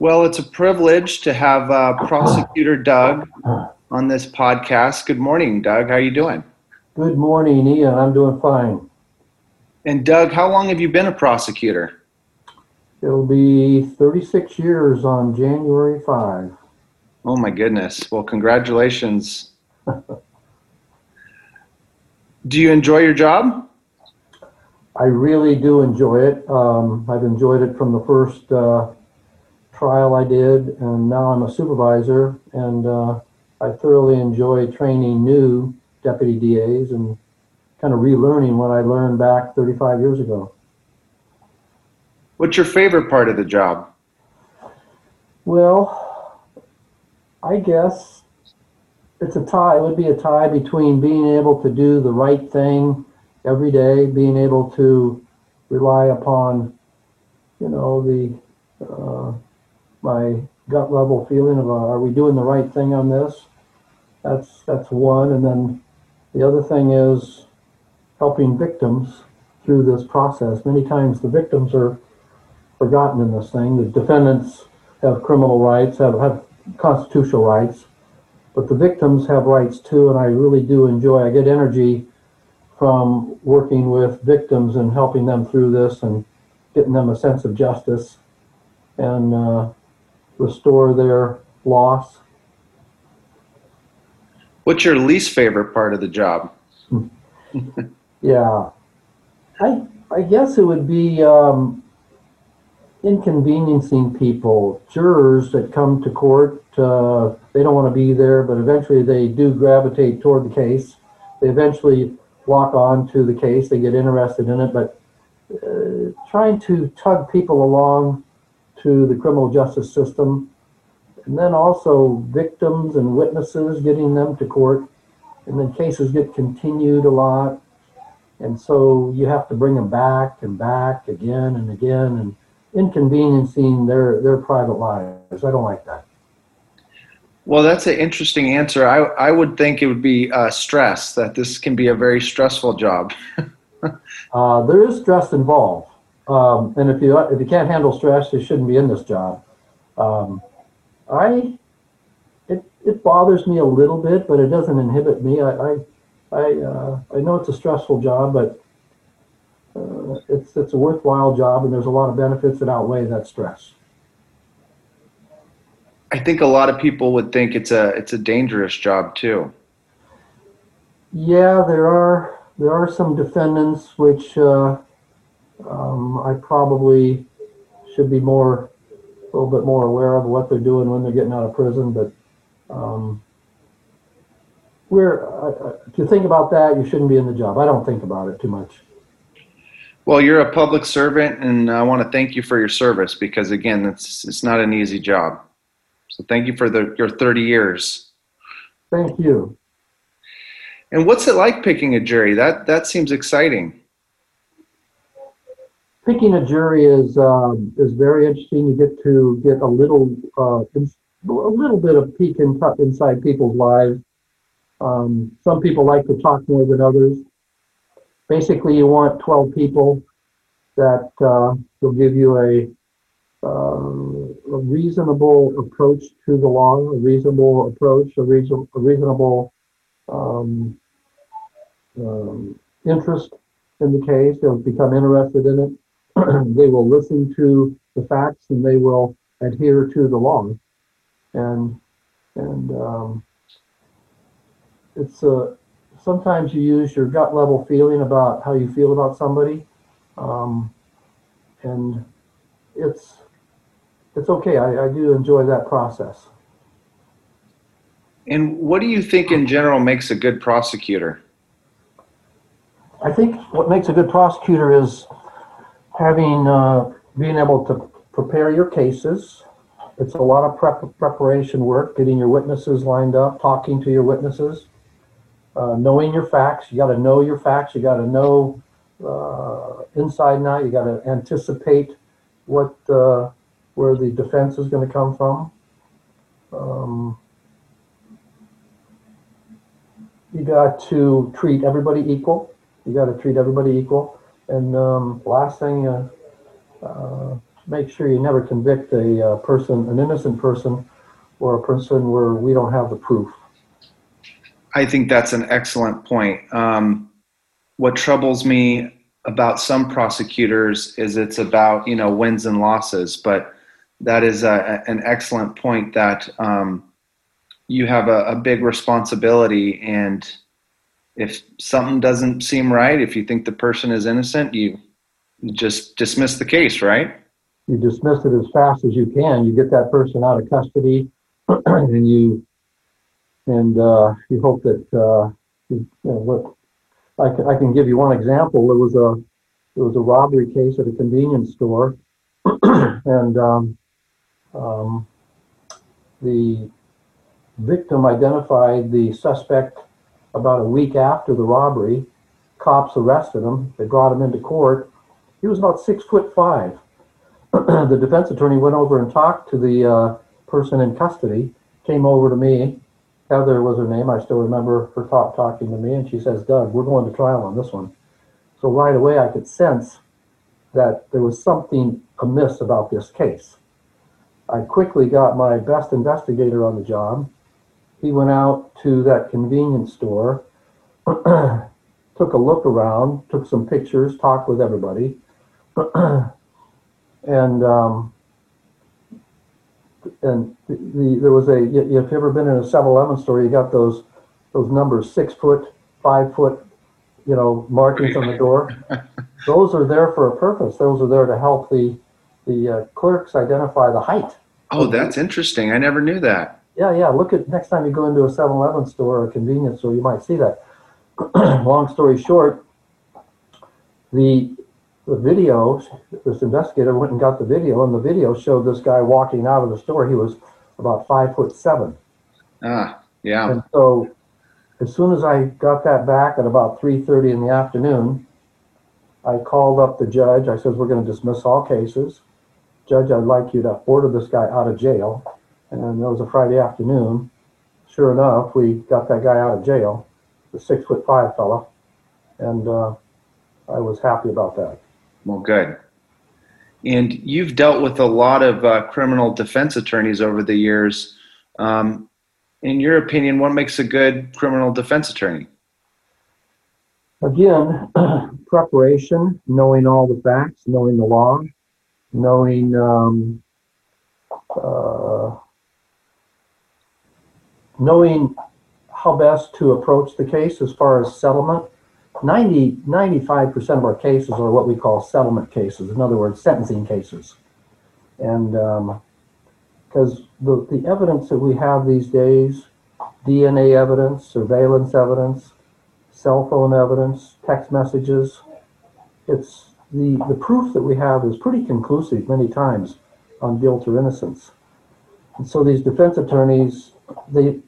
Well, it's a privilege to have uh, Prosecutor Doug on this podcast. Good morning, Doug. How are you doing? Good morning, Ian. I'm doing fine. And Doug, how long have you been a prosecutor? It'll be 36 years on January 5. Oh my goodness. Well, congratulations. do you enjoy your job? I really do enjoy it. Um, I've enjoyed it from the first uh, trial I did, and now I'm a supervisor, and uh, I thoroughly enjoy training new deputy DAs and kind of relearning what I learned back 35 years ago. What's your favorite part of the job? Well, I guess it's a tie. It would be a tie between being able to do the right thing every day, being able to rely upon, you know, the uh, my gut level feeling of uh, are we doing the right thing on this? That's that's one, and then the other thing is helping victims through this process. Many times the victims are forgotten in this thing. The defendants have criminal rights, have, have constitutional rights, but the victims have rights too, and I really do enjoy, I get energy from working with victims and helping them through this and getting them a sense of justice and uh, restore their loss. What's your least favorite part of the job? Yeah, I I guess it would be um, inconveniencing people, jurors that come to court. Uh, they don't want to be there, but eventually they do gravitate toward the case. They eventually walk on to the case. They get interested in it, but uh, trying to tug people along to the criminal justice system, and then also victims and witnesses, getting them to court, and then cases get continued a lot, and so you have to bring them back and back again and again, and inconveniencing their their private lives. I don't like that. Well, that's an interesting answer. I, I would think it would be uh, stress, that this can be a very stressful job. uh, there is stress involved. Um, and if you if you can't handle stress, you shouldn't be in this job. Um, I it it bothers me a little bit, but it doesn't inhibit me. I I I, uh, I know it's a stressful job, but uh, it's it's a worthwhile job, and there's a lot of benefits that outweigh that stress. I think a lot of people would think it's a it's a dangerous job too. Yeah, there are there are some defendants which uh, um, I probably should be more a little bit more aware of what they're doing when they're getting out of prison. But um, we're uh, if you think about that, you shouldn't be in the job. I don't think about it too much. Well, you're a public servant, and I want to thank you for your service because again, it's it's not an easy job. So thank you for the, your 30 years. Thank you. And what's it like picking a jury? That that seems exciting. Picking a jury is um, is very interesting. You get to get a little uh, a little bit of peek in, inside people's lives. Um, some people like to talk more than others. Basically, you want 12 people that uh, will give you a uh, a reasonable approach to the law, a reasonable approach, a, reason, a reasonable um, um, interest in the case. They'll become interested in it. they will listen to the facts and they will adhere to the law. And and um, it's a uh, sometimes you use your gut level feeling about how you feel about somebody, um, and it's it's okay. I, I do enjoy that process. And what do you think in general makes a good prosecutor? I think what makes a good prosecutor is having uh, being able to prepare your cases. It's a lot of prep, preparation work, getting your witnesses lined up, talking to your witnesses, uh, knowing your facts. You got to know your facts. You got to know uh, inside and out. You got to anticipate what uh, where the defense is going to come from. Um, you got to treat everybody equal. You got to treat everybody equal. And um, last thing, uh, uh, make sure you never convict a uh, person, an innocent person, or a person where we don't have the proof. I think that's an excellent point. Um, what troubles me about some prosecutors is it's about you know wins and losses, but that is a, an excellent point that um, you have a, a big responsibility and if something doesn't seem right, if you think the person is innocent, you just dismiss the case, right? You dismiss it as fast as you can. You get that person out of custody, and you and uh, you hope that uh, you, you know, what I can, I can give you one example. It was a it was a robbery case at a convenience store, and um, um, the victim identified the suspect about a week after the robbery. Cops arrested him. They brought him into court. He was about six foot five. the defense attorney went over and talked to the uh, person in custody. Came over to me. Heather was her name. I still remember her talk, talking to me, and she says, "Doug, we're going to trial on this one." So right away, I could sense that there was something amiss about this case. I quickly got my best investigator on the job. He went out to that convenience store, took a look around, took some pictures, talked with everybody, and um, and the, the, there was a. If you've ever been in a 7-Eleven store, you got those those numbers six foot, five foot, you know, markings on the door. Those are there for a purpose. Those are there to help the the uh, clerks identify the height. Oh, that's interesting. I never knew that. Yeah, yeah. Look at next time you go into a 7-Eleven store or a convenience store, you might see that. Long story short, the the video, this investigator went and got the video, and the video showed this guy walking out of the store. He was about five foot seven. Ah, yeah. And so, as soon as I got that back at about 3:30 in the afternoon, I called up the judge. I said, "We're going to dismiss all cases. Judge, I'd like you to order this guy out of jail." And it was a Friday afternoon. Sure enough, we got that guy out of jail, the six foot five fella, and uh, I was happy about that. Well, good. And you've dealt with a lot of uh, criminal defense attorneys over the years. Um, in your opinion, what makes a good criminal defense attorney? Again, preparation, knowing all the facts, knowing the law, knowing um, uh, knowing how best to approach the case as far as settlement. 90, 95% of our cases are what we call settlement cases, in other words, sentencing cases. And um, because the, the evidence that we have these days, DNA evidence, surveillance evidence, cell phone evidence, text messages, it's the, the proof that we have is pretty conclusive many times on guilt or innocence. And so these defense attorneys, they,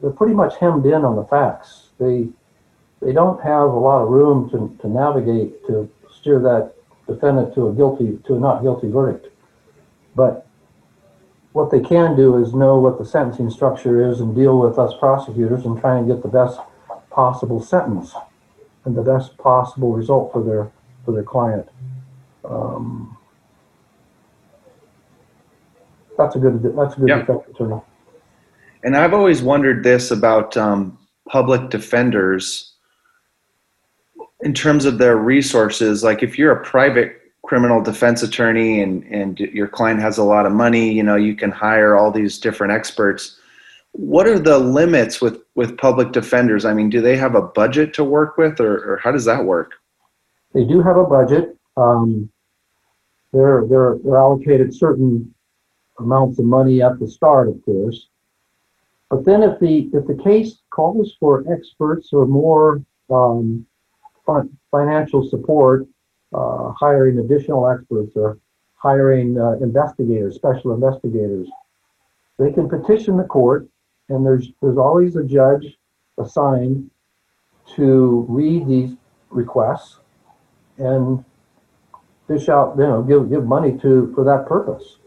they're pretty much hemmed in on the facts. They, they don't have a lot of room to, to navigate to steer that defendant to a guilty to a not guilty verdict. But what they can do is know what the sentencing structure is and deal with us prosecutors and try and get the best possible sentence and the best possible result for their for their client. Um, that's a good that's a good Yeah. defense attorney. And I've always wondered this about um, public defenders in terms of their resources. Like, if you're a private criminal defense attorney and, and your client has a lot of money, you know, you can hire all these different experts. What are the limits with, with public defenders? I mean, do they have a budget to work with, or, or how does that work? They do have a budget. Um, they're they're they're allocated certain amounts of money at the start, of course. But then, if the if the case calls for experts or more um, fin- financial support, uh, hiring additional experts or hiring uh, investigators, special investigators, they can petition the court, and there's there's always a judge assigned to read these requests and fish out, you know, give give money to for that purpose.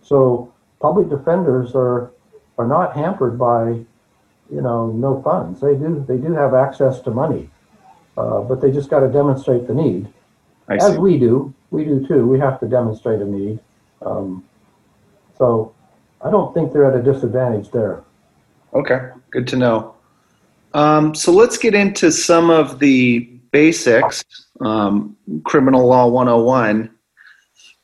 So public defenders are are not hampered by, you know, no funds. They do they do have access to money, uh, but they just got to demonstrate the need, I as see. we do. We do too. We have to demonstrate a need. Um, so I don't think they're at a disadvantage there. Okay, good to know. Um, so let's get into some of the basics. Um, Criminal Law 101.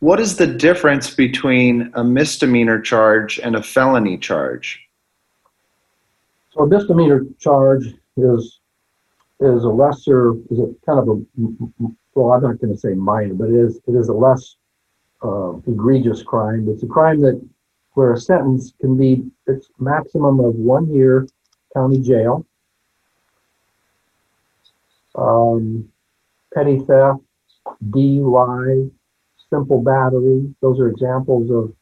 What is the difference between a misdemeanor charge and a felony charge? So a misdemeanor charge is is a lesser, is a kind of a, well, I'm not going to say minor, but it is it is a less uh, egregious crime. It's a crime that where a sentence can be its maximum of one year county jail, um, petty theft, DUI, simple battery. Those are examples of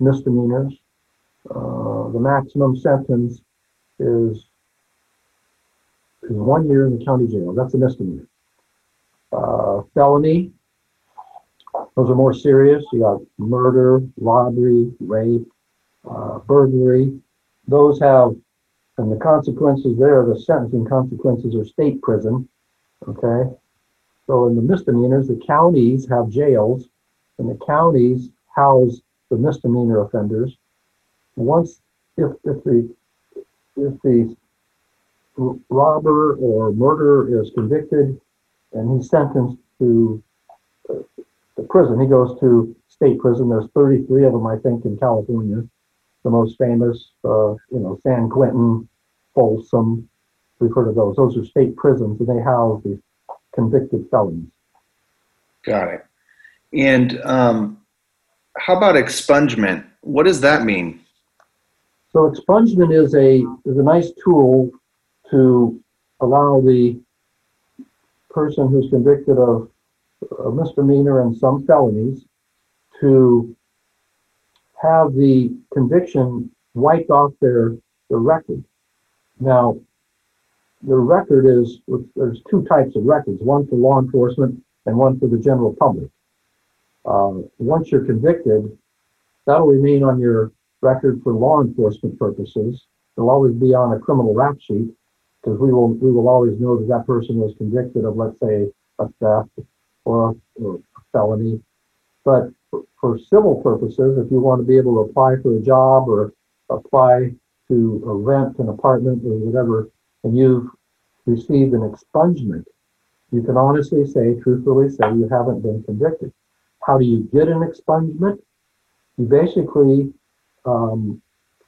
misdemeanors. Uh, the maximum sentence is, is one year in the county jail. That's a misdemeanor. Uh, felony, those are more serious. You got murder, robbery, rape, uh, burglary. Those have, and the consequences there, the sentencing consequences are state prison. Okay. So in the misdemeanors, the counties have jails and the counties house the misdemeanor offenders. Once, if, if the, if the robber or murderer is convicted and he's sentenced to uh, the prison, he goes to state prison. There's 33 of them, I think, in California. The most famous, uh, you know, San Quentin, Folsom. We've heard of those. Those are state prisons, and they house the convicted felons. Got it. And um, how about expungement? What does that mean? So expungement is a is a nice tool to allow the person who's convicted of a misdemeanor and some felonies to have the conviction wiped off their their record. Now, the record is there's two types of records: one for law enforcement and one for the general public. Uh, once you're convicted, that'll remain on your record for law enforcement purposes. It'll always be on a criminal rap sheet because we will we will always know that that person was convicted of, let's say, a theft or a, or a felony. But for, for civil purposes, if you want to be able to apply for a job or apply to rent an apartment or whatever, and you've received an expungement, you can honestly say, truthfully say, you haven't been convicted. How do you get an expungement? You basically um,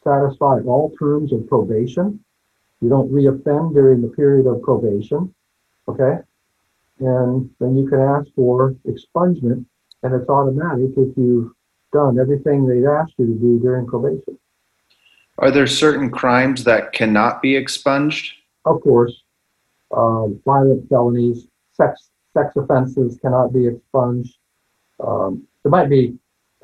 satisfy all terms of probation. You don't reoffend during the period of probation, okay? And then you can ask for expungement, and it's automatic if you've done everything they've asked you to do during probation. Are there certain crimes that cannot be expunged? Of course, uh, violent felonies, sex sex offenses cannot be expunged. Um, there might be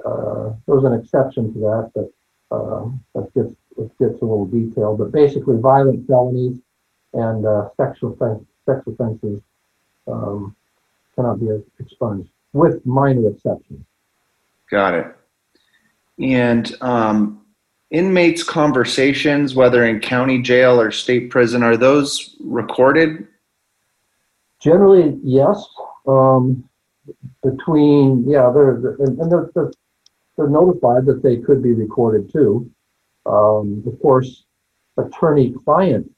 uh, there's an exception to that, but uh, that gets that gets a little detailed. But basically, violent felonies and uh, sexual sex offenses um, cannot be expunged, with minor exceptions. Got it. And um, inmates' conversations, whether in county jail or state prison, are those recorded? Generally, yes. Um, between yeah, they're, they're and they're, they're, they're notified that they could be recorded too. Um, of course, attorney-client,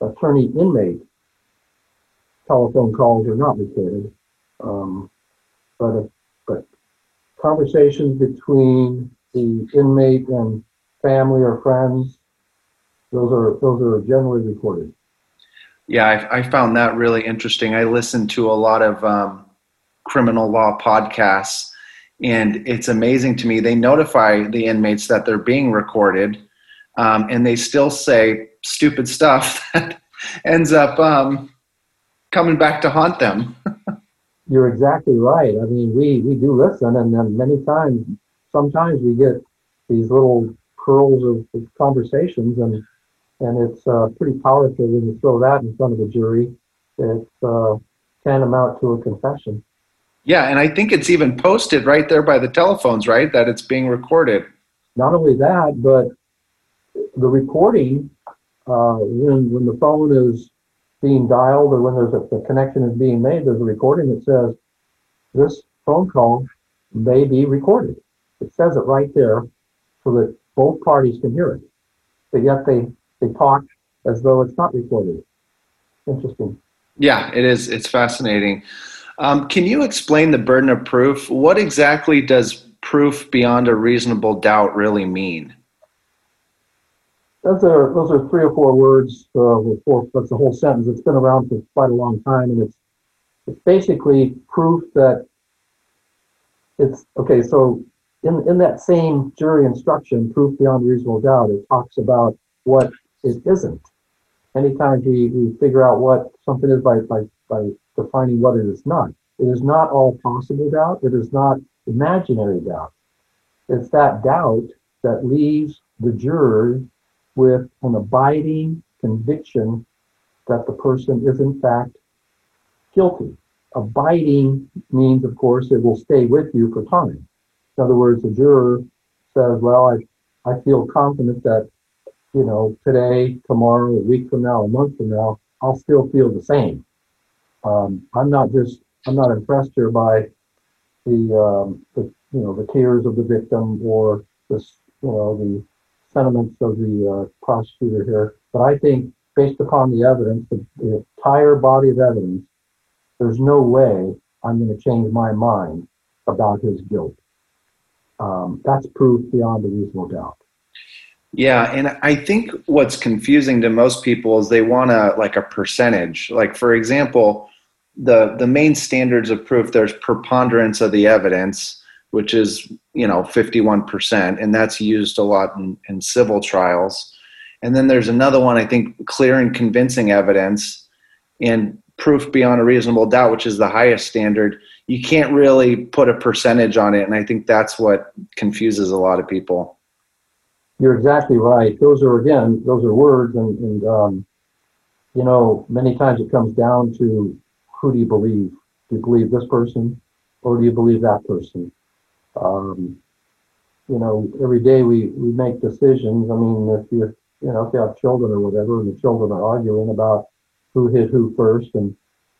attorney-inmate telephone calls are not recorded, um, but but conversations between the inmate and family or friends, those are those are generally recorded. Yeah, I, I found that really interesting. I listened to a lot of um, criminal law podcasts, and it's amazing to me. They notify the inmates that they're being recorded, um, and they still say stupid stuff that ends up um, coming back to haunt them. You're exactly right. I mean, we we do listen, and then many times, sometimes we get these little pearls of, of conversations, and and it's uh, pretty powerful when you throw that in front of a jury. It's uh, tantamount to a confession. Yeah, and I think it's even posted right there by the telephones, right? That it's being recorded. Not only that, but the recording uh, when when the phone is being dialed or when there's a the connection is being made, there's a recording that says this phone call may be recorded. It says it right there so that both parties can hear it. But yet they, they talk as though it's not recorded. Interesting. Yeah, it is. It's fascinating. Um, can you explain the burden of proof? What exactly does proof beyond a reasonable doubt really mean? Those are those are three or four words. Uh, four, that's the whole sentence. It's been around for quite a long time, and it's it's basically proof that it's okay. So in in that same jury instruction, proof beyond reasonable doubt, it talks about what it isn't. Anytime we, we figure out what something is by, by by defining what it is not. It is not all possible doubt. It is not imaginary doubt. It's that doubt that leaves the juror with an abiding conviction that the person is in fact guilty. Abiding means, of course, it will stay with you for time. In other words, the juror says, well, I, I feel confident that, you know, today, tomorrow, a week from now, a month from now, I'll still feel the same. Um, I'm not just, I'm not impressed here by the, um, the, you know, the tears of the victim or this, you know, the sentiments of the uh, prosecutor here. But I think based upon the evidence, the, the entire body of evidence, there's no way I'm going to change my mind about his guilt. Um, that's proof beyond a reasonable doubt. Yeah, and I think what's confusing to most people is they want a like a percentage. Like for example, the the main standards of proof there's preponderance of the evidence, which is you know 51%, and that's used a lot in, in civil trials. And then there's another one, I think, clear and convincing evidence, and proof beyond a reasonable doubt, which is the highest standard. You can't really put a percentage on it, and I think that's what confuses a lot of people. You're exactly right. Those are again, those are words, and, and um, you know, many times it comes down to who do you believe? Do you believe this person, or do you believe that person? Um, you know, every day we we make decisions. I mean, if you you know if you have children or whatever, and the children are arguing about who hit who first, and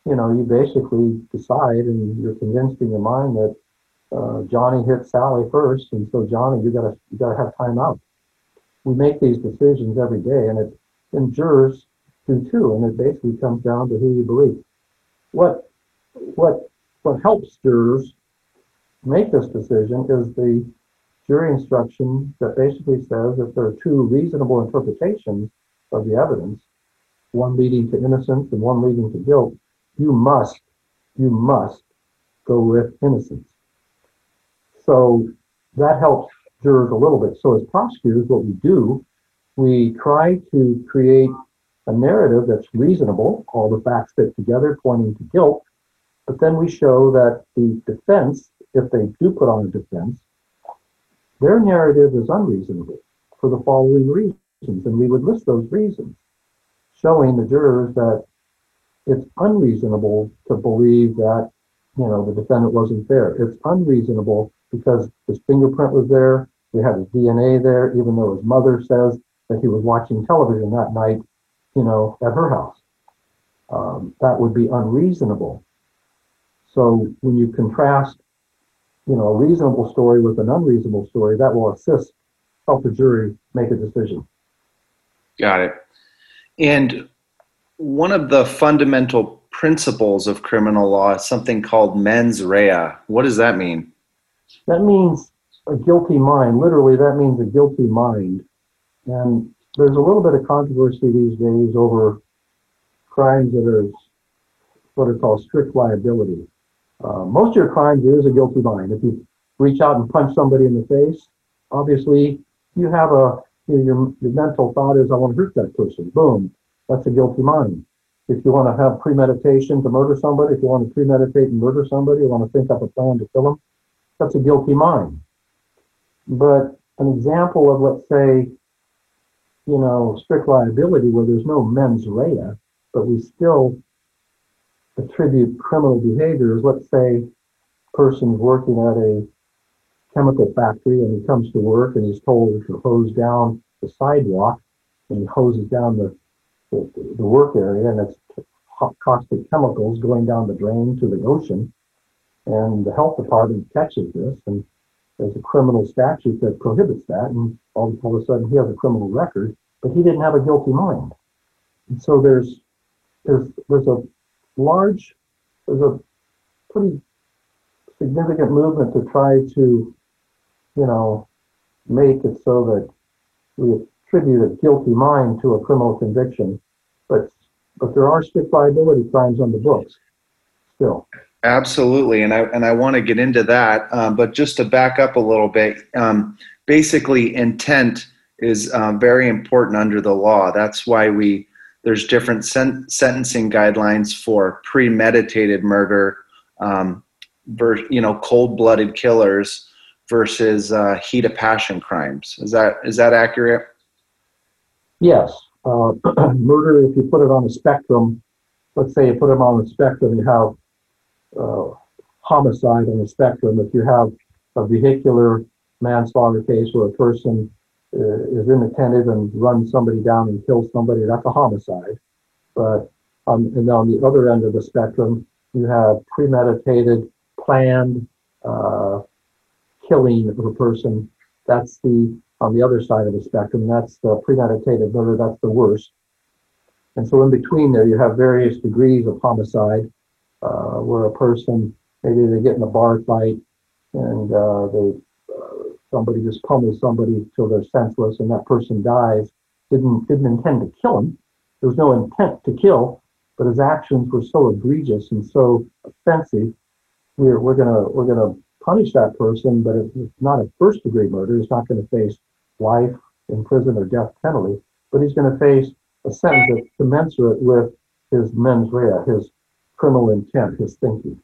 you know, you basically decide, and you're convinced in your mind that uh, Johnny hit Sally first, and so Johnny, you gotta you gotta have time out we make these decisions every day, and it and jurors do too, and it basically comes down to who you believe. What what what helps jurors make this decision is the jury instruction that basically says if there are two reasonable interpretations of the evidence, one leading to innocence and one leading to guilt, you must you must go with innocence. So that helps jurors a little bit. So as prosecutors, what we do, we try to create a narrative that's reasonable, all the facts fit together pointing to guilt, but then we show that the defense, if they do put on a defense, their narrative is unreasonable for the following reasons. And we would list those reasons, showing the jurors that it's unreasonable to believe that, you know, the defendant wasn't there. It's unreasonable because his fingerprint was there, we had his DNA there, even though his mother says that he was watching television that night, you know, at her house. Um, that would be unreasonable. So when you contrast, you know, a reasonable story with an unreasonable story, that will assist help the jury make a decision. Got it. And one of the fundamental principles of criminal law is something called mens rea. What does that mean? That means a guilty mind. Literally, that means a guilty mind. And there's a little bit of controversy these days over crimes that are what are called strict liability. Uh, most of your crimes is a guilty mind. If you reach out and punch somebody in the face, obviously you have a you your, your mental thought is I want to hurt that person. Boom, that's a guilty mind. If you want to have premeditation to murder somebody, if you want to premeditate and murder somebody, you want to think up a plan to kill them, that's a guilty mind. But an example of, let's say, you know, strict liability where there's no mens rea, but we still attribute criminal behaviors. Let's say person's working at a chemical factory and he comes to work and he's told to hose down the sidewalk and he hoses down the, the, the work area and it's caustic chemicals going down the drain to the ocean. And the health department catches this and there's a criminal statute that prohibits that, and all, all of a sudden he has a criminal record, but he didn't have a guilty mind. And so there's there's there's a large there's a pretty significant movement to try to, you know, make it so that we attribute a guilty mind to a criminal conviction, but but there are strict liability crimes on the books still. Absolutely, and I and I want to get into that, um, but just to back up a little bit, um, basically intent is um, very important under the law. That's why we there's different sen- sentencing guidelines for premeditated murder, um, ver- you know, cold-blooded killers versus uh, heat of passion crimes. Is that is that accurate? Yes, uh, murder. If you put it on a spectrum, let's say you put them on a spectrum, you have uh, homicide on the spectrum. If you have a vehicular manslaughter case where a person uh, is inattentive and runs somebody down and kills somebody, that's a homicide. But on, and on the other end of the spectrum, you have premeditated, planned uh, killing of a person. That's the on the other side of the spectrum. That's the premeditated murder. That's the worst. And so in between there, you have various degrees of homicide uh, where a person maybe they get in a bar fight and uh, they somebody just pummels somebody till they're senseless and that person dies. Didn't didn't intend to kill him. There was no intent to kill, but his actions were so egregious and so offensive. We're we're gonna we're gonna punish that person, but it's not a first degree murder, he's not going to face life in prison or death penalty, but he's going to face a sentence that's commensurate with his mens rea, his criminal intent, his thinking.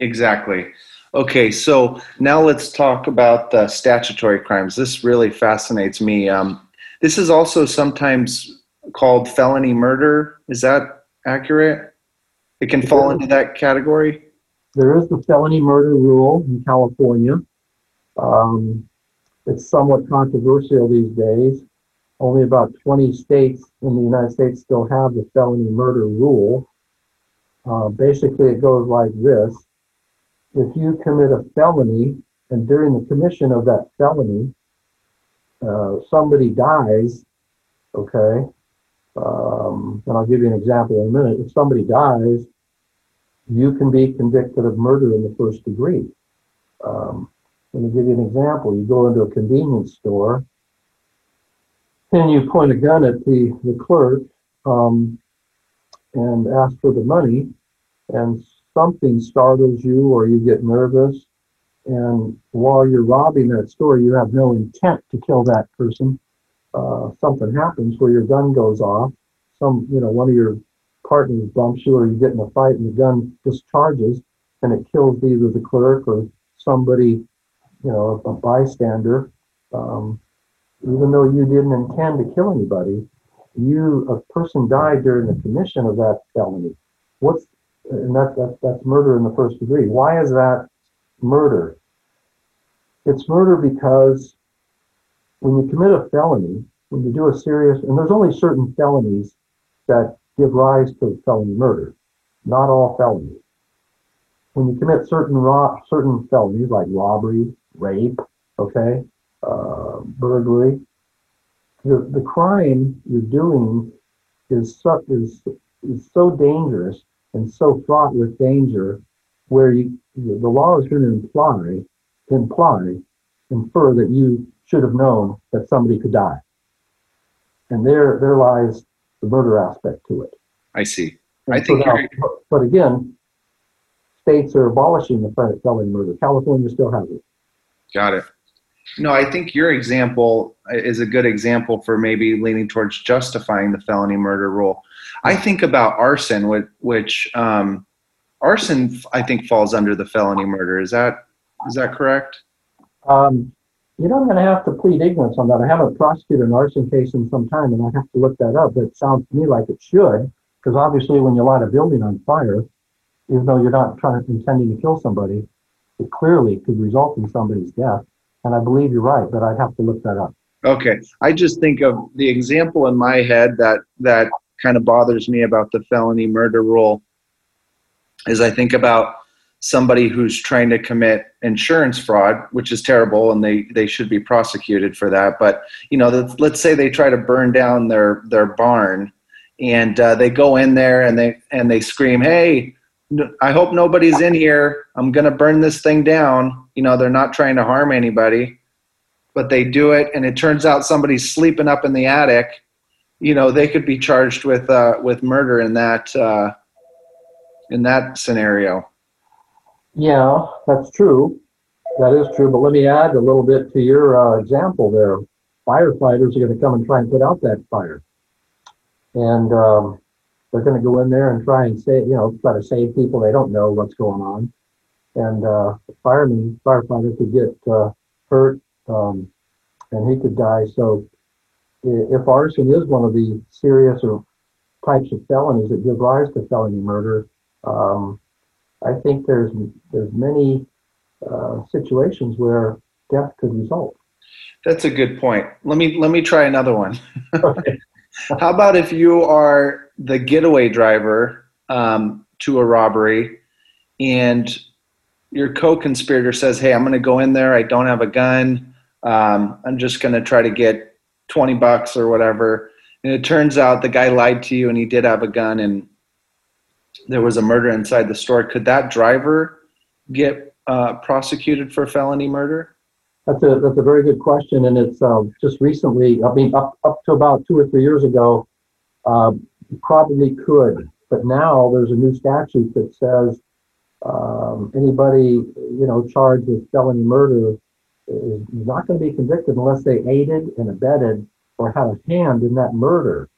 Exactly. Okay, so now let's talk about the statutory crimes. This really fascinates me. Um, this is also sometimes called felony murder. Is that accurate? It can fall into that category? There is the felony murder rule in California. Um, it's somewhat controversial these days. Only about 20 states in the United States still have the felony murder rule. Uh, basically, it goes like this if you commit a felony and during the commission of that felony, uh, somebody dies, okay, um, and I'll give you an example in a minute. If somebody dies, you can be convicted of murder in the first degree. Um, let me give you an example. You go into a convenience store and you point a gun at the, the clerk um, and ask for the money, and something startles you or you get nervous. And while you're robbing that store, you have no intent to kill that person. Uh, something happens where your gun goes off. Some, you know, one of your partners bumps you, or you get in a fight and the gun discharges, and it kills either the clerk or somebody, you know, a bystander. Um, even though you didn't intend to kill anybody, you a person died during the commission of that felony. What's and that, that that's murder in the first degree. Why is that murder? It's murder because when you commit a felony, when you do a serious, and there's only certain felonies that give rise to felony murder, not all felonies. When you commit certain ro- certain felonies like robbery, rape, okay, uh, burglary, the, the crime you're doing is is is so dangerous and so fraught with danger where you, the law is going to imply, imply, infer that you should have known that somebody could die. And there, there lies the murder aspect to it. I see. And I so think now- but- again, states are abolishing the fel- felony murder. California still has it. Got it. No, I think your example is a good example for maybe leaning towards justifying the felony murder rule. I think about arson, which, which um, arson I think falls under the felony murder. Is that is that correct? Um, you know, I'm going to have to plead ignorance on that. I haven't prosecuted an arson case in some time, and I have to look that up. But it sounds to me like it should, because obviously, when you light a building on fire, even though you're not trying intending to kill somebody, it clearly could result in somebody's death. And I believe you're right, but I'd have to look that up. Okay, I just think of the example in my head that that kind of bothers me about the felony murder rule is I think about somebody who's trying to commit insurance fraud, which is terrible, and they they should be prosecuted for that. But you know, let's say they try to burn down their their barn, and uh, they go in there and they and they scream, "Hey!" I hope nobody's in here. I'm going to burn this thing down. You know, they're not trying to harm anybody, but they do it, and it turns out somebody's sleeping up in the attic. You know, they could be charged with uh, with murder in that uh, in that scenario. Yeah, that's true. That is true. But let me add a little bit to your uh, example there. Firefighters are going to come and try and put out that fire, and um, they're going to go in there and try and save, you know, try to save people. They don't know what's going on, and uh, fireman, firefighter could get uh, hurt, um, and he could die. So, if arson is one of the serious or types of felonies that give rise to felony murder, um, I think there's there's many uh, situations where death could result. That's a good point. Let me let me try another one. How about if you are the getaway driver um, to a robbery, and your co-conspirator says, "Hey, I'm going to go in there. I don't have a gun. Um, I'm just going to try to get 20 bucks or whatever." And it turns out the guy lied to you, and he did have a gun, and there was a murder inside the store. Could that driver get uh, prosecuted for felony murder? That's a that's a very good question, and it's uh, just recently. I mean, up up to about two or three years ago, uh, probably could, but now there's a new statute that says um, anybody you know charged with felony murder is not going to be convicted unless they aided and abetted or had a hand in that murder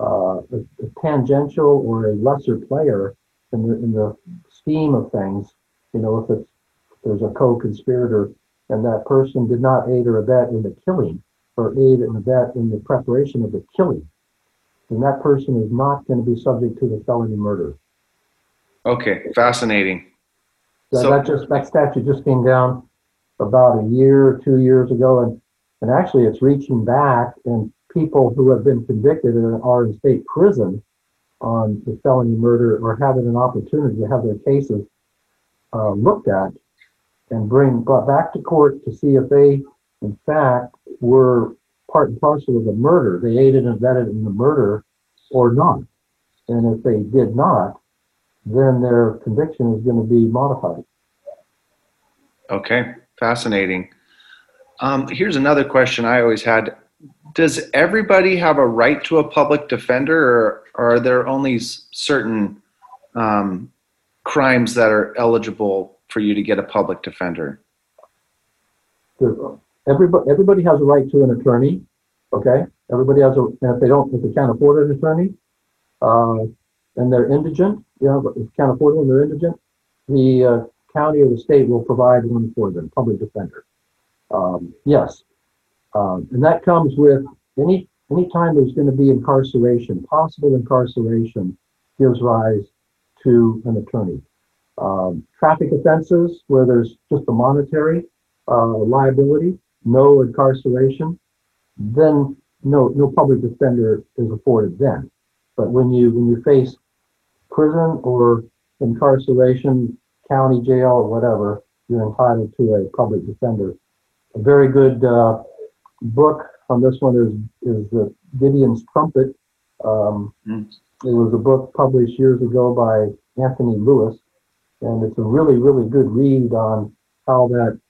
uh, a, a, tangential or a lesser player in the, in the scheme of things, you know, if it's there's a co-conspirator and that person did not aid or abet in the killing or aid and abet in the preparation of the killing, then that person is not going to be subject to the felony murder. Okay, fascinating. That, so, that just that statute just came down about a year or two years ago, and and actually it's reaching back and people who have been convicted and are in state prison on the felony murder or having an opportunity to have their cases uh, looked at and bring brought back to court to see if they, in fact, were part and parcel of the murder. They aided and abetted in the murder or not. And if they did not, then their conviction is going to be modified. Okay, fascinating. Um, here's another question I always had does everybody have a right to a public defender, or, or are there only certain um, crimes that are eligible for you to get a public defender? Everybody, everybody has a right to an attorney. Okay, everybody has a. If they don't, if they can't afford an attorney, uh, and they're indigent, you know, can't afford one, they're indigent. The uh, county or the state will provide one for them, public defender. Um, yes, um, and that comes with any anytime there's going to be incarceration, possible incarceration gives rise to an attorney. Um, traffic offenses where there's just a monetary uh, liability, no incarceration, then no no public defender is afforded then. But when you when you face prison or incarceration, county jail or whatever, you're entitled to a public defender. A very good uh, book on this one is is the Gideon's Trumpet. Um, mm. It was a book published years ago by Anthony Lewis, and it's a really really good read on how that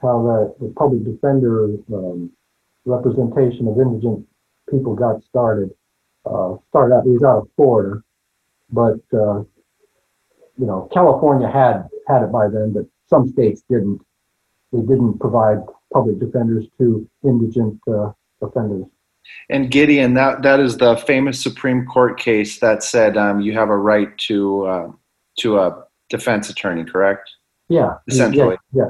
how that the public defender um, representation of indigent people got started. Uh, started out he was out of Florida, but uh, you know California had had it by then, but some states didn't. They didn't provide public defenders to indigent uh, offenders. And Gideon, that that is the famous Supreme Court case that said um, you have a right to uh, to a defense attorney, correct? Yeah, essentially. Yeah,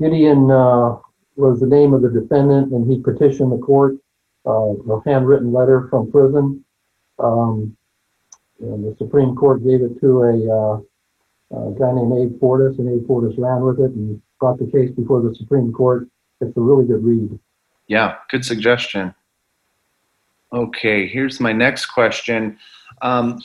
yeah. Gideon uh, was the name of the defendant, and he petitioned the court uh, a handwritten letter from prison. Um, and the Supreme Court gave it to a, uh, a guy named Abe Fortas, and Abe Fortas ran with it and brought the case before the Supreme Court it's a really good read. Yeah, good suggestion. Okay, here's my next question. Um,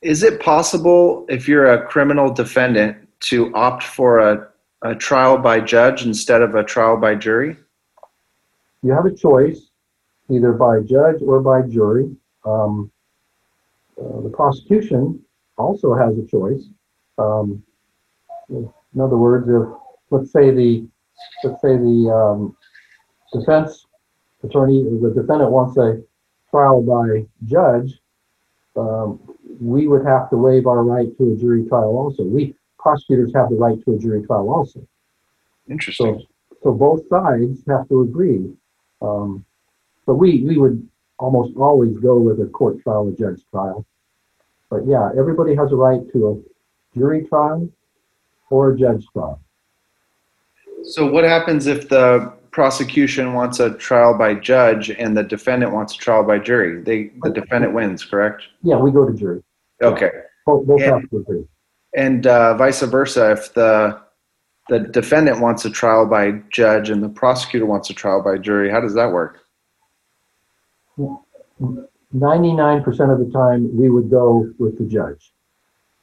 is it possible, if you're a criminal defendant, to opt for a, a trial by judge instead of a trial by jury? You have a choice, either by judge or by jury. Um, uh, the prosecution also has a choice. Um, in other words, if let's say the let's say the um, defense attorney, the defendant wants a trial by judge, um, we would have to waive our right to a jury trial also. We prosecutors have the right to a jury trial also. Interesting. So, so both sides have to agree. Um, but we, we would almost always go with a court trial, a judge trial. But yeah, everybody has a right to a jury trial or a judge trial. So what happens if the prosecution wants a trial by judge and the defendant wants a trial by jury? They the defendant wins, correct? Yeah, we go to jury. Okay. Both, both have to agree. And uh, vice versa, if the the defendant wants a trial by judge and the prosecutor wants a trial by jury, how does that work? 99% of the time, we would go with the judge.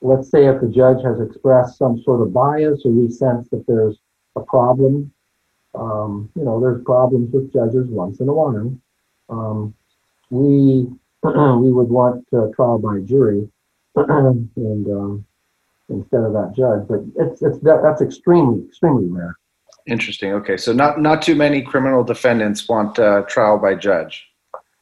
Let's say if the judge has expressed some sort of bias or we sense that there's a problem, um, you know, there's problems with judges once in a while. Um, we we would want uh, trial by jury and um, instead of that judge, but it's it's that, that's extremely extremely rare. Interesting. Okay, so not not too many criminal defendants want uh, trial by judge,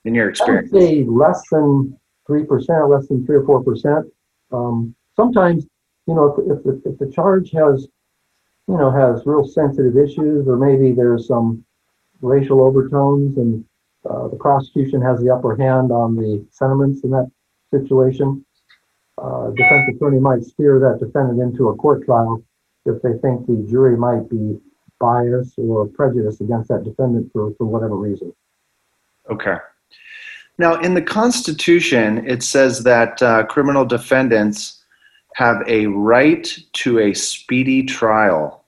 in your experience. I would say less than three percent, less than three or four percent. Um, sometimes, you know, if, if, the, if the charge has, you know, has real sensitive issues, or maybe there's some racial overtones, and uh, the prosecution has the upper hand on the sentiments in that situation, uh, defense attorney might steer that defendant into a court trial if they think the jury might be biased or prejudiced against that defendant for, for whatever reason. Okay. Now, in the Constitution, it says that uh, criminal defendants have a right to a speedy trial.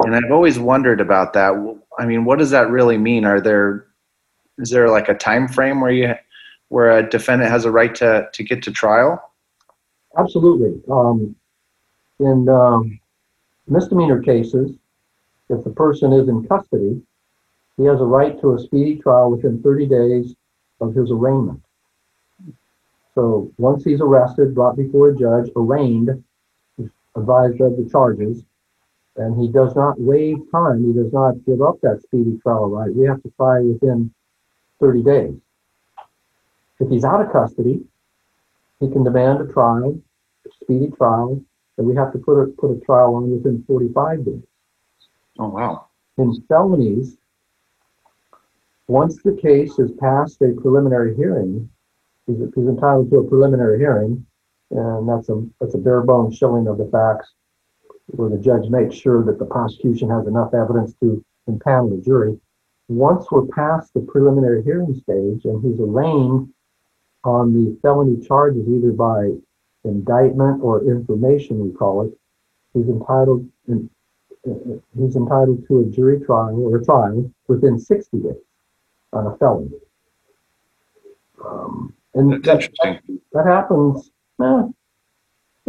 And I've always wondered about that. I mean, what does that really mean? Are there is there like a time frame where you where a defendant has a right to, to get to trial? Absolutely. Um, in um, misdemeanor cases, if the person is in custody, he has a right to a speedy trial within 30 days of his arraignment. So once he's arrested, brought before a judge, arraigned, advised of the charges, and he does not waive time, he does not give up that speedy trial right. We have to try within 30 days. If he's out of custody, he can demand a trial, a speedy trial, and we have to put a, put a trial on within 45 days. Oh wow. In felonies, once the case is past a preliminary hearing, he's, he's entitled to a preliminary hearing, and that's a that's a bare bones showing of the facts, where the judge makes sure that the prosecution has enough evidence to impanel the jury. Once we're past the preliminary hearing stage and he's arraigned on the felony charges, either by indictment or information, we call it, he's entitled he's entitled to a jury trial or a trial within 60 days on a felony. Um, and That's that, interesting. that happens eh,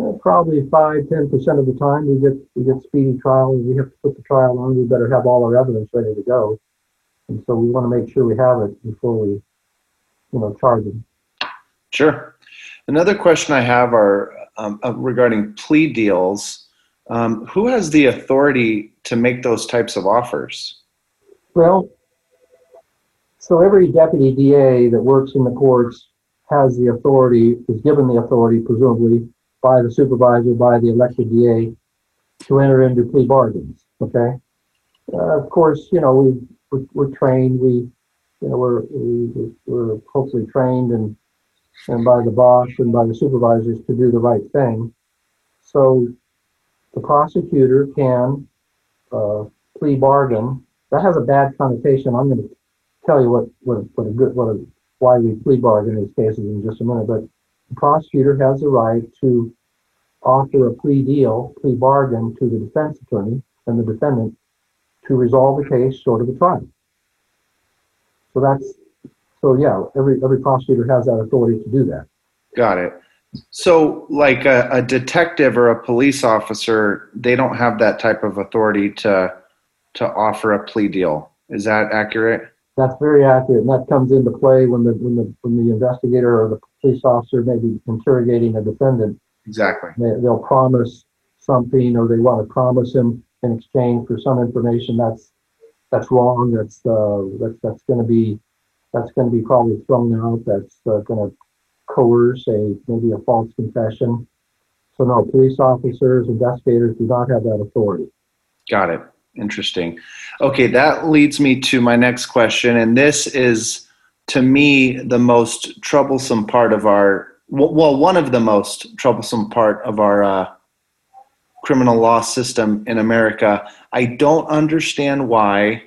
eh, probably five, ten percent of the time. We get we get speedy trial. We have to put the trial on. We better have all our evidence ready to go, and so we want to make sure we have it before we, you know, charge them. Sure. Another question I have are um, uh, regarding plea deals. Um, who has the authority to make those types of offers? Well, so every deputy DA that works in the courts has the authority, is given the authority, presumably by the supervisor, by the elected DA, to enter into plea bargains. Okay. Uh, of course, you know we we're, we're trained. We, you know, we're we, we're hopefully trained and and by the boss and by the supervisors to do the right thing. So the prosecutor can uh, plea bargain. That has a bad connotation. I'm going to tell you what what what a good what a why we plea bargain these cases in just a minute. But the prosecutor has the right to offer a plea deal, plea bargain to the defense attorney and the defendant to resolve the case short of a trial. So that's so yeah, every every prosecutor has that authority to do that. Got it. So, like a, a detective or a police officer, they don't have that type of authority to to offer a plea deal. Is that accurate? That's very accurate, and that comes into play when the when the when the investigator or the police officer may be interrogating a defendant. Exactly. They, they'll promise something, or they want to promise him in exchange for some information. That's that's wrong. That's uh, that's that's going to be that's going to be probably thrown out. That's uh, going to coerce a maybe a false confession. So no, police officers, investigators do not have that authority. Got it. Interesting. Okay, that leads me to my next question, and this is to me the most troublesome part of our well, one of the most troublesome part of our uh, criminal law system in America. I don't understand why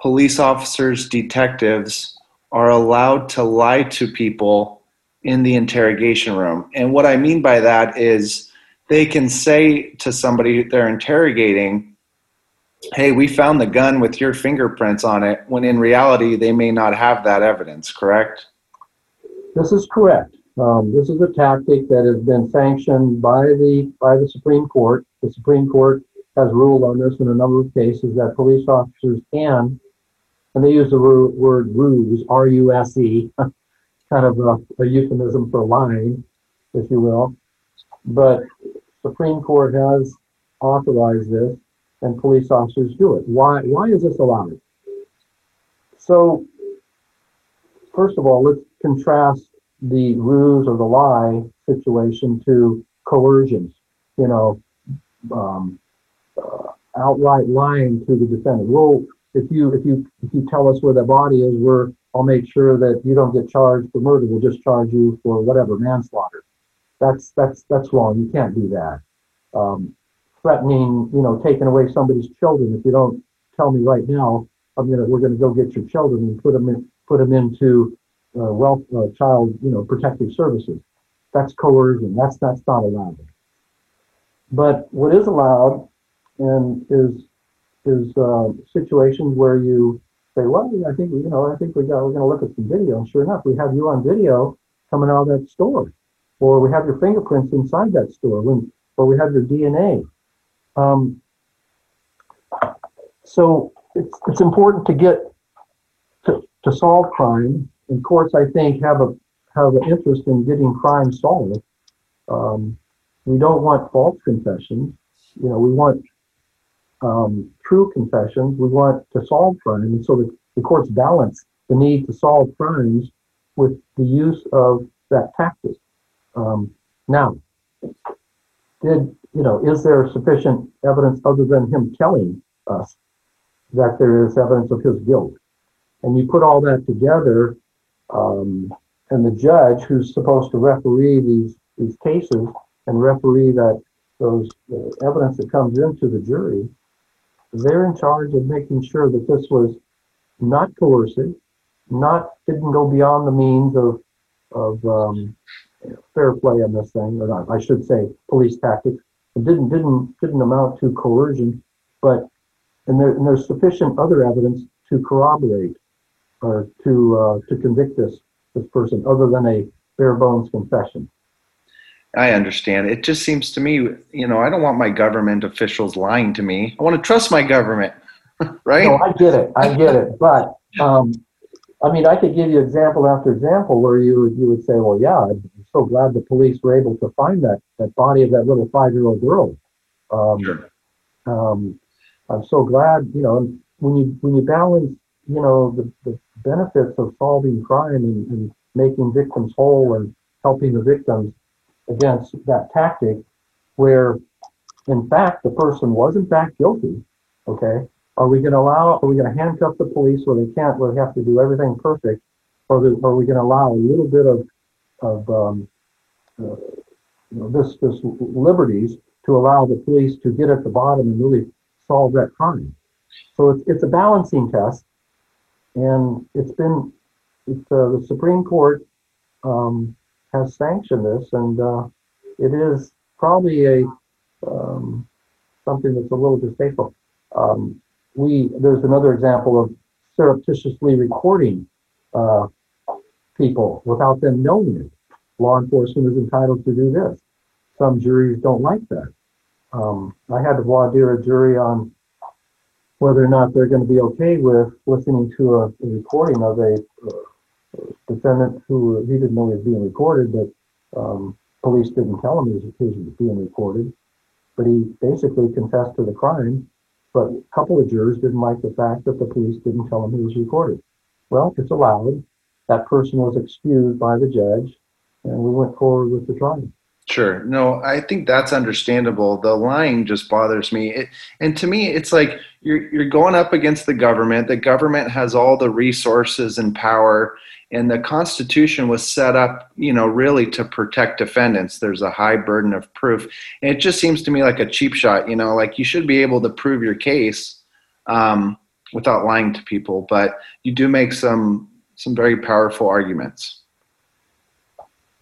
police officers, detectives are allowed to lie to people in the interrogation room. And what I mean by that is they can say to somebody they're interrogating, Hey, we found the gun with your fingerprints on it, when in reality, they may not have that evidence, correct? This is correct. Um, this is a tactic that has been sanctioned by the by the Supreme Court. The Supreme Court has ruled on this in a number of cases that police officers can, and they use the word ruse, R-U-S-E, kind of a, a euphemism for lying, if you will. But Supreme Court has authorized this, and police officers do it. Why? Why is this allowed? So, first of all, let's contrast the ruse or the lie situation to coercion. You know, um, uh, outright lying to the defendant. Well, if you if you if you tell us where the body is, we're I'll make sure that you don't get charged for murder. We'll just charge you for whatever manslaughter. That's that's that's wrong. You can't do that. Um, threatening, you know, taking away somebody's children. If you don't tell me right now, I'm gonna we're gonna go get your children and put them in put them into uh, wealth uh, child you know protective services. That's coercion. That's that's not allowed. But what is allowed and is is uh, situations where you say, well, I think you know, I think we got we're going to look at some video. And sure enough, we have you on video coming out of that store, or we have your fingerprints inside that store, when, or we have your DNA. Um, so it's it's important to get to, to solve crime and courts, I think, have a have an interest in getting crime solved. Um, we don't want false confessions. You know, we want um, true confessions. We want to solve crime, and so the, the courts balance the need to solve crimes with the use of that tactic. Um, now, did you know? Is there sufficient evidence other than him telling us that there is evidence of his guilt? And you put all that together, um, and the judge who's supposed to referee these these cases and referee that those uh, evidence that comes into the jury, they're in charge of making sure that this was not coercive, not didn't go beyond the means of of um, fair play on this thing, or not, I should say police tactics. It didn't didn't didn't amount to coercion, but and, there, and there's sufficient other evidence to corroborate or to uh, to convict this this person other than a bare bones confession. I understand. It just seems to me, you know, I don't want my government officials lying to me. I want to trust my government, right? No, I get it. I get it. But um, I mean, I could give you example after example where you would you would say, well, yeah, so glad the police were able to find that that body of that little five year old girl. Um, Sure. um, I'm so glad, you know, when you when you balance, you know, the, the benefits of solving crime and, and making victims whole and helping the victims against that tactic, where in fact the person was in fact guilty. Okay, are we going to allow? Are we going to handcuff the police where they can't? Where they have to do everything perfect, or are we going to allow a little bit of of um, uh, you know, this this liberties to allow the police to get at the bottom and really solve that crime? So it's it's a balancing test, and it's been it's uh, the Supreme Court um, has sanctioned this, and uh, it is probably a um, something that's a little distasteful. Um, we there's another example of surreptitiously recording uh, people without them knowing it. law enforcement is entitled to do this. Some juries don't like that. Um, I had to voir dire a jury on whether or not they're going to be okay with listening to a, a recording of a uh, defendant who he didn't know he was being recorded, but um, police didn't tell him he was, he was being recorded. But he basically confessed to the crime. But a couple of jurors didn't like the fact that the police didn't tell him he was recorded. Well, it's allowed. That person was excused by the judge, and we went forward with the trial. Sure. No, I think that's understandable. The lying just bothers me. It, and to me, it's like you're you're going up against the government. The government has all the resources and power, and the Constitution was set up, you know, really to protect defendants. There's a high burden of proof, and it just seems to me like a cheap shot. You know, like you should be able to prove your case um, without lying to people, but you do make some some very powerful arguments.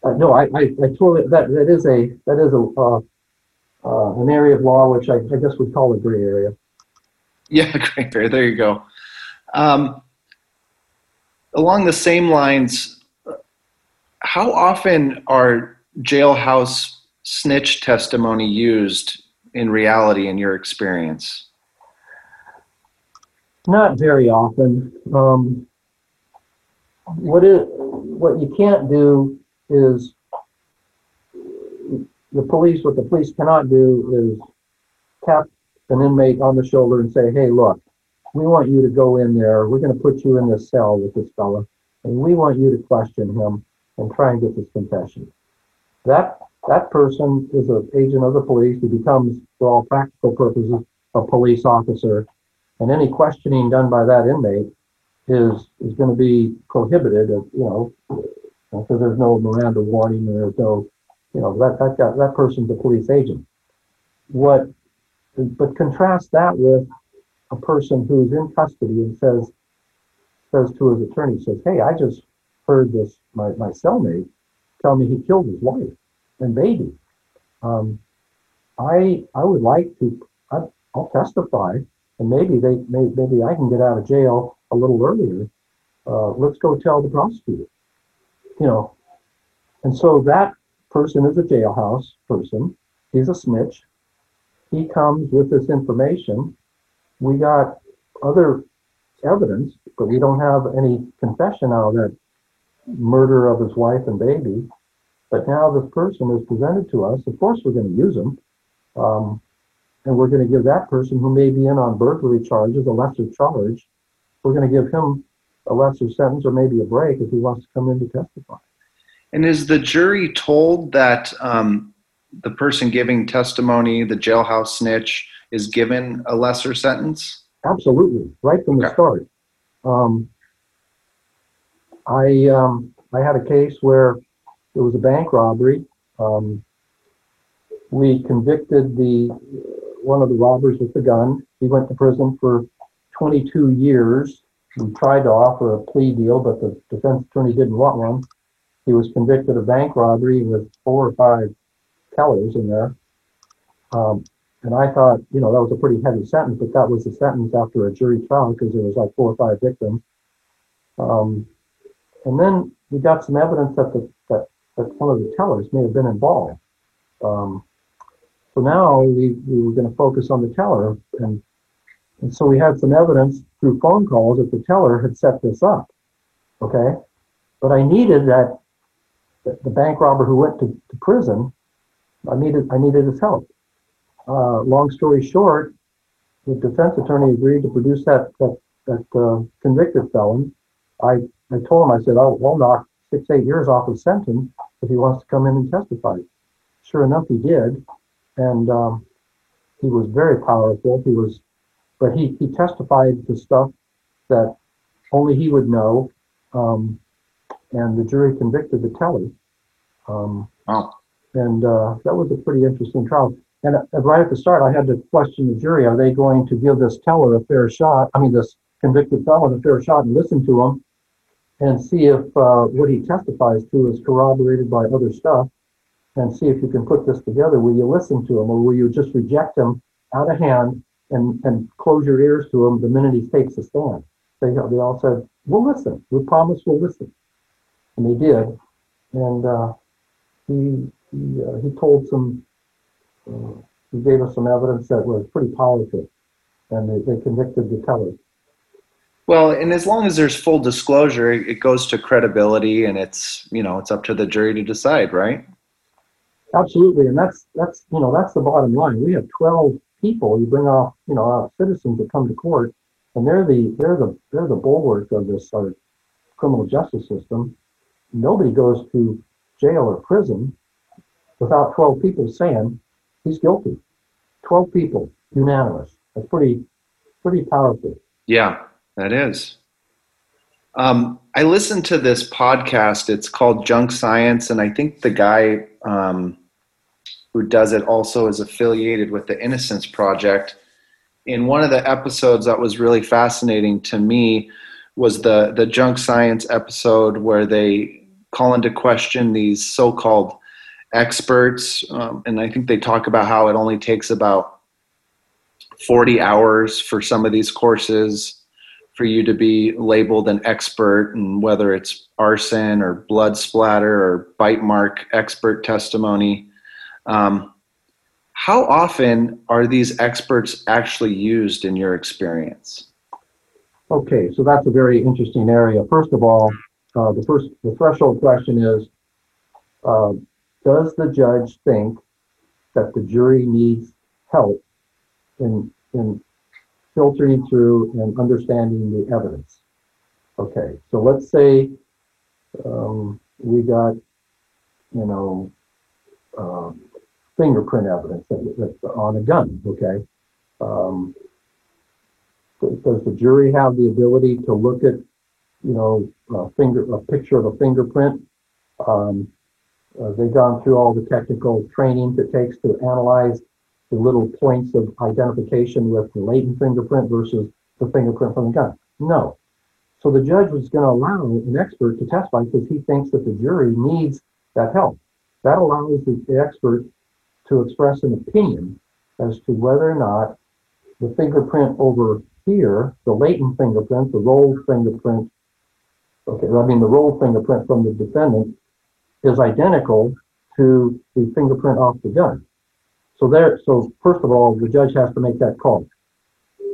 Uh, no, I, I, I totally, that, that is a, that is a, uh, uh, an area of law which I, I guess we'd call a gray area. Yeah, gray area. There you go. Um, along the same lines, how often are jailhouse snitch testimony used in reality in your experience? Not very often. Um, what what you can't do is the police, what the police cannot do is tap an inmate on the shoulder and say, hey, look, we want you to go in there. We're going to put you in this cell with this fella, and we want you to question him and try and get this confession. That that person is an agent of the police. He becomes, for all practical purposes, a police officer, and any questioning done by that inmate is is going to be prohibited. You know, because there's no Miranda warning and there's no, you know, that that guy, that person's a police agent. What, but contrast that with a person who's in custody and says says to his attorney, says, "Hey, I just heard this my my cellmate tell me he killed his wife and baby. Um, I I would like to I, I'll testify, and maybe they may, maybe I can get out of jail a little earlier. Uh, let's go tell the prosecutor." you know, and so that person is a jailhouse person. He's a snitch. He comes with this information. We got other evidence, but we don't have any confession out of that murder of his wife and baby. But now this person is presented to us. Of course, we're going to use him. Um, and we're going to give that person who may be in on burglary charges a lesser charge. We're going to give him a lesser sentence or maybe a break if he wants to come in to testify. And is the jury told that um, the person giving testimony, the jailhouse snitch, is given a lesser sentence? Absolutely, right from the start. Um, I um, I had a case where it was a bank robbery. Um, we convicted the one of the robbers with the gun. He went to prison for 22 years. We tried to offer a plea deal, but the defense attorney didn't want one. He was convicted of bank robbery with four or five tellers in there. Um, and I thought, you know, that was a pretty heavy sentence, but that was a sentence after a jury trial because there was like four or five victims. Um, and then we got some evidence that the that, that one of the tellers may have been involved. Um, so now we, we were going to focus on the teller, and and so we had some evidence through phone calls that the teller had set this up. Okay, but I needed that the, bank robber who went to, to prison. I needed I needed his help. Uh, long story short, the defense attorney agreed to produce that that, that uh, convicted felon. I, I told him, I said, I'll, I'll knock six, eight years off his sentence if he wants to come in and testify. Sure enough, he did. And um, he was very powerful. He was, but he, he testified to stuff that only he would know. Um, and the jury convicted the teller. Um, Wow. and uh, that was a pretty interesting trial. And uh, right at the start, I had to question the jury: Are they going to give this teller a fair shot? I mean, this convicted felon a fair shot and listen to him and see if uh, what he testifies to is corroborated by other stuff, and see if you can put this together. Will you listen to him, or will you just reject him out of hand and and close your ears to him the minute he takes a stand? They they all said, "We'll listen. We promise we'll listen," and they did. And uh, he he, uh, he told some uh, he gave us some evidence that was pretty powerful, and they, they convicted the teller. Well, and as long as there's full disclosure, it it goes to credibility, and it's you know it's up to the jury to decide, right? Absolutely, and that's that's you know that's the bottom line. We have twelve people. You bring off you know uh, citizens that come to court, and they're the they're the they're the bulwark of this our criminal justice system. Nobody goes to jail or prison without twelve people saying he's guilty. Twelve people unanimous. That's pretty pretty powerful. Yeah, that is. Um, I listened to this podcast. It's called Junk Science, and I think the guy um, who does it also is affiliated with the Innocence Project. In one of the episodes that was really fascinating to me was the the Junk Science episode where they call into question these so-called experts, um, and I think they talk about how it only takes about 40 hours for some of these courses for you to be labeled an expert and whether it's arson or blood splatter or bite mark expert testimony um, how often are these experts actually used in your experience Okay, so that's a very interesting area. First of all, uh, the first the threshold question is: uh, Does the judge think that the jury needs help in in filtering through and understanding the evidence? Okay, so let's say um, we got you know um, fingerprint evidence that, that's on a gun. Okay. Um, does the jury have the ability to look at, you know, a finger, a picture of a fingerprint? Um, uh, they've gone through all the technical training it takes to analyze the little points of identification with the latent fingerprint versus the fingerprint from the gun. No. So the judge was going to allow an expert to testify because he thinks that the jury needs that help. That allows the expert to express an opinion as to whether or not the fingerprint over here, the latent fingerprint, the rolled fingerprint, okay, I mean the rolled fingerprint from the defendant is identical to the fingerprint off the gun. So there, so first of all, the judge has to make that call.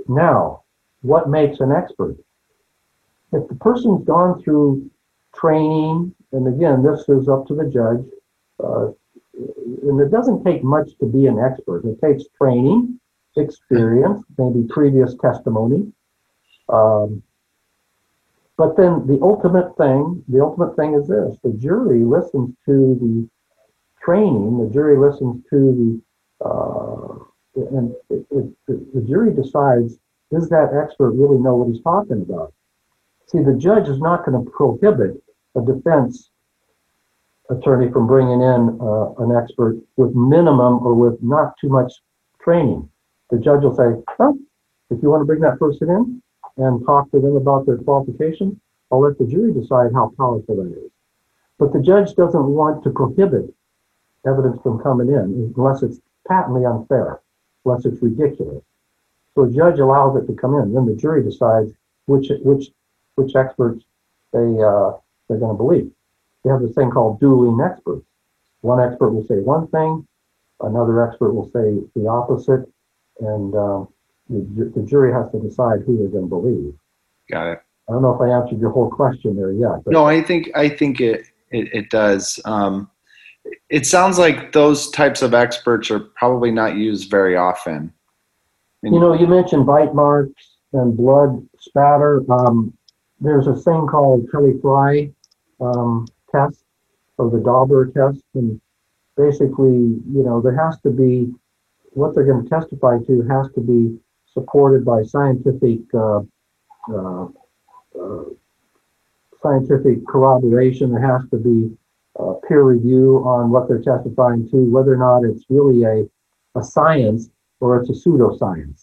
Now, what makes an expert? If the person's gone through training, and again, this is up to the judge, uh, and it doesn't take much to be an expert. It takes training, experience, maybe previous testimony. Um, but then the ultimate thing, the ultimate thing is this: the jury listens to the training. The jury listens to the, uh, and it, it, the jury decides: does that expert really know what he's talking about? See, the judge is not going to prohibit a defense attorney from bringing in uh, an expert with minimum or with not too much training the judge will say, if you want to bring that person in and talk to them about their qualifications, I'll let the jury decide how powerful that is. But the judge doesn't want to prohibit evidence from coming in unless it's patently unfair, unless it's ridiculous. So a judge allows it to come in. Then the jury decides which which which experts they uh, they're going to believe. They have this thing called dueling experts. One expert will say one thing, another expert will say the opposite, and um, the, the jury has to decide who they're going to believe. got it I don't know if I answered your whole question there yet. But no i think i think it it, it does um, it sounds like those types of experts are probably not used very often And- You know, you mentioned bite marks and blood spatter. Um, there's a thing called Kelly Frye um, test or the Daubert test, and basically, you know, there has to be what they're going to testify to has to be supported by scientific uh, uh, uh, scientific corroboration. There has to be uh, peer review on what they're testifying to, whether or not it's really a, a science or it's a pseudoscience.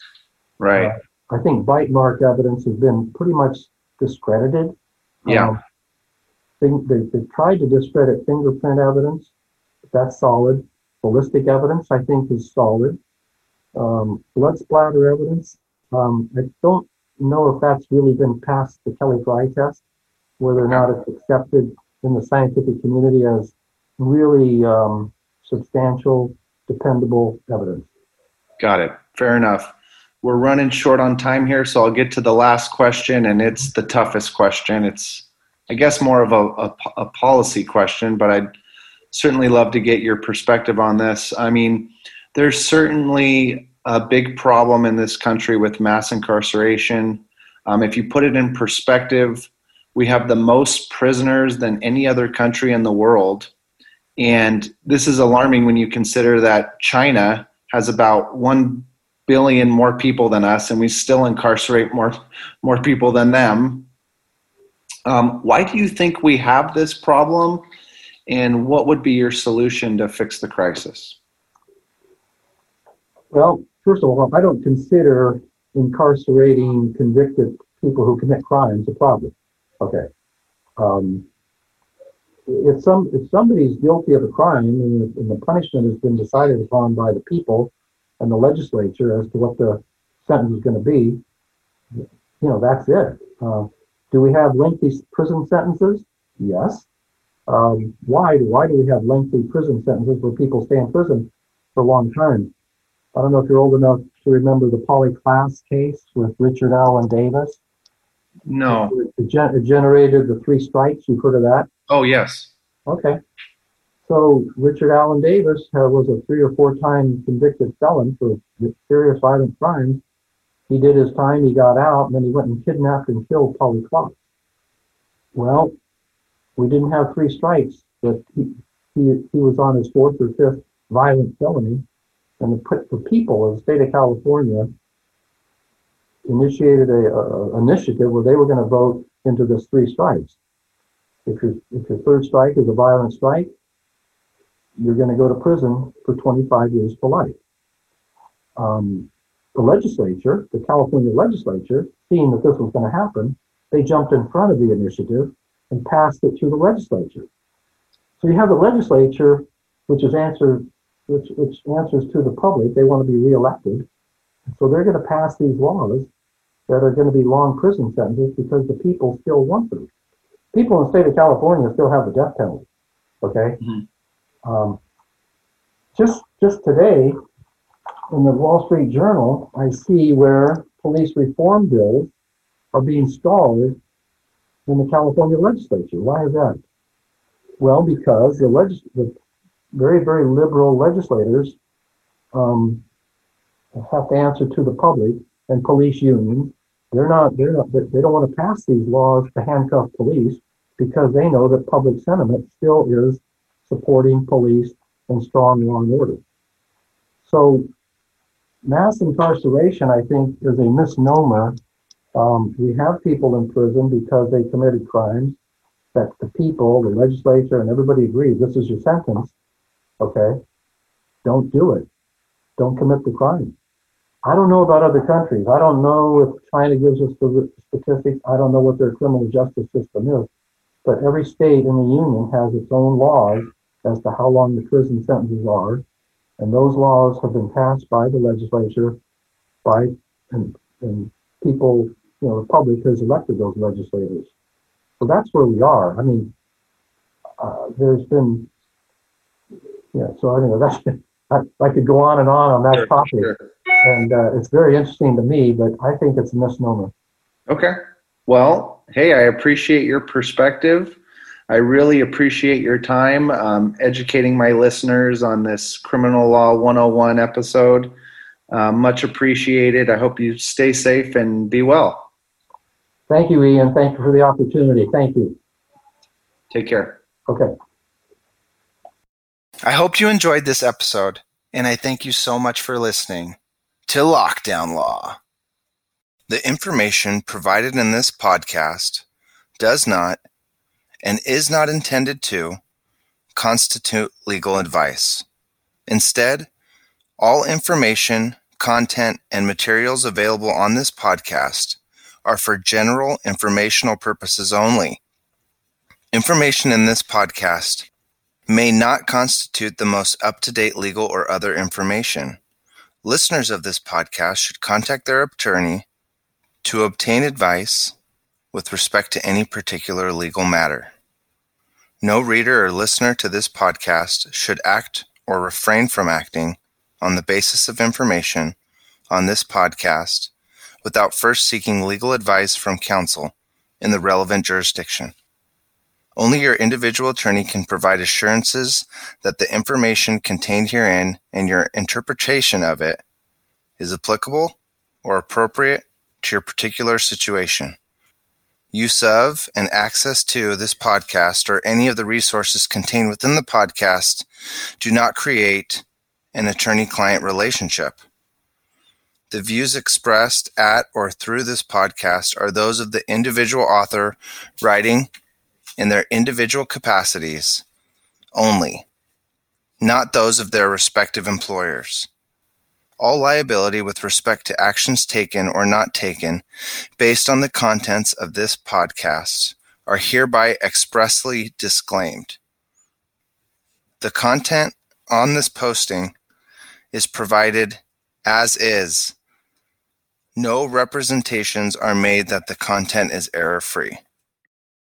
right I think bite mark evidence has been pretty much discredited. Yeah. Um, they, they, they tried to discredit fingerprint evidence. That's solid. Ballistic evidence, I think, is solid. Um, blood splatter evidence, um, I don't know if that's really been past the Kelly Frye test, whether or not it's accepted in the scientific community as really um, substantial, dependable evidence. Got it. Fair enough. We're running short on time here, so I'll get to the last question, and it's the toughest question. It's, I guess, more of a, a, a policy question, but I'd certainly love to get your perspective on this. I mean, there's certainly a big problem in this country with mass incarceration. Um, if you put it in perspective, we have the most prisoners than any other country in the world. And this is alarming when you consider that China has about 1 billion more people than us, and we still incarcerate more, more people than them. Um, why do you think we have this problem? And what would be your solution to fix the crisis? Well, first of all, I don't consider incarcerating convicted people who commit crimes a problem. Okay. Um, if some if somebody's guilty of a crime and the, and the, punishment has been decided upon by the people and the legislature as to what the sentence is going to be, you know that's it. Uh, do we have lengthy prison sentences? Yes. Um, why? Why do we have lengthy prison sentences where people stay in prison for long time? I don't know if you're old enough to remember the Polly Klaas case with Richard Allen Davis. No. It, gen- it generated the three strikes. You've heard of that? Oh, yes. Okay. So Richard Allen Davis uh, was a three or four time convicted felon for serious violent crimes. He did his time, he got out, and then he went and kidnapped and killed Polly Klaas. Well, we didn't have three strikes, but he, he, he was on his fourth or fifth violent felony. And the, the people of the state of California initiated a, a initiative where they were going to vote into this three strikes. If your if your third strike is a violent strike, you're going to go to prison for 25 years to life. Um, the legislature, the California legislature, seeing that this was going to happen, they jumped in front of the initiative and passed it through the legislature. So you have the legislature, which is answer, which, which answers to the public. They want to be reelected, so they're going to pass these laws that are going to be long prison sentences because the people still want them. People in the state of California still have the death penalty. Okay. Mm-hmm. Um, just just today, in the Wall Street Journal, I see where police reform bills are being stalled in the California legislature. Why is that? Well, because the, legis- the very, very liberal legislators um, have to answer to the public and police unions they're not, they're not, they don't want to pass these laws to handcuff police because they know that public sentiment still is supporting police and strong law and order. So mass incarceration, I think, is a misnomer. Um, we have people in prison because they committed crimes that the people, the legislature, and everybody agrees this is your sentence. Okay, don't do it. Don't commit the crime. I don't know about other countries. I don't know if China gives us the statistics. I don't know what their criminal justice system is. But every state in the union has its own laws as to how long the prison sentences are. And those laws have been passed by the legislature, by and, and people, you know, the public has elected those legislators. So that's where we are. I mean, uh, there's been, yeah. So anyway, that's I, I could go on and on on that sure, topic. Sure and uh, it's very interesting to me, but I think it's a misnomer. Okay. Well, hey, I appreciate your perspective. I really appreciate your time um, educating my listeners on this Criminal Law 101 episode. Uh, much appreciated. I hope you stay safe and be well. Thank you, Ian. Thank you for the opportunity. Thank you. Take care. Okay. I hope you enjoyed this episode, and I thank you so much for listening to Lockdown Law. The information provided in this podcast does not and is not intended to constitute legal advice. Instead, all information, content, and materials available on this podcast are for general informational purposes only. Information in this podcast may not constitute the most up to date legal or other information. Listeners of this podcast should contact their attorney to obtain advice with respect to any particular legal matter. No reader or listener to this podcast should act or refrain from acting on the basis of information on this podcast without first seeking legal advice from counsel in the relevant jurisdiction. Only your individual attorney can provide assurances that the information contained herein and your interpretation of it is applicable or appropriate to your particular situation. Use of and access to this podcast or any of the resources contained within the podcast do not create an attorney client relationship. The views expressed at or through this podcast are those of the individual author writing in their individual capacities only, not those of their respective employers. All liability with respect to actions taken or not taken based on the contents of this podcast are hereby expressly disclaimed. The content on this posting is provided as is. No representations are made that the content is error free.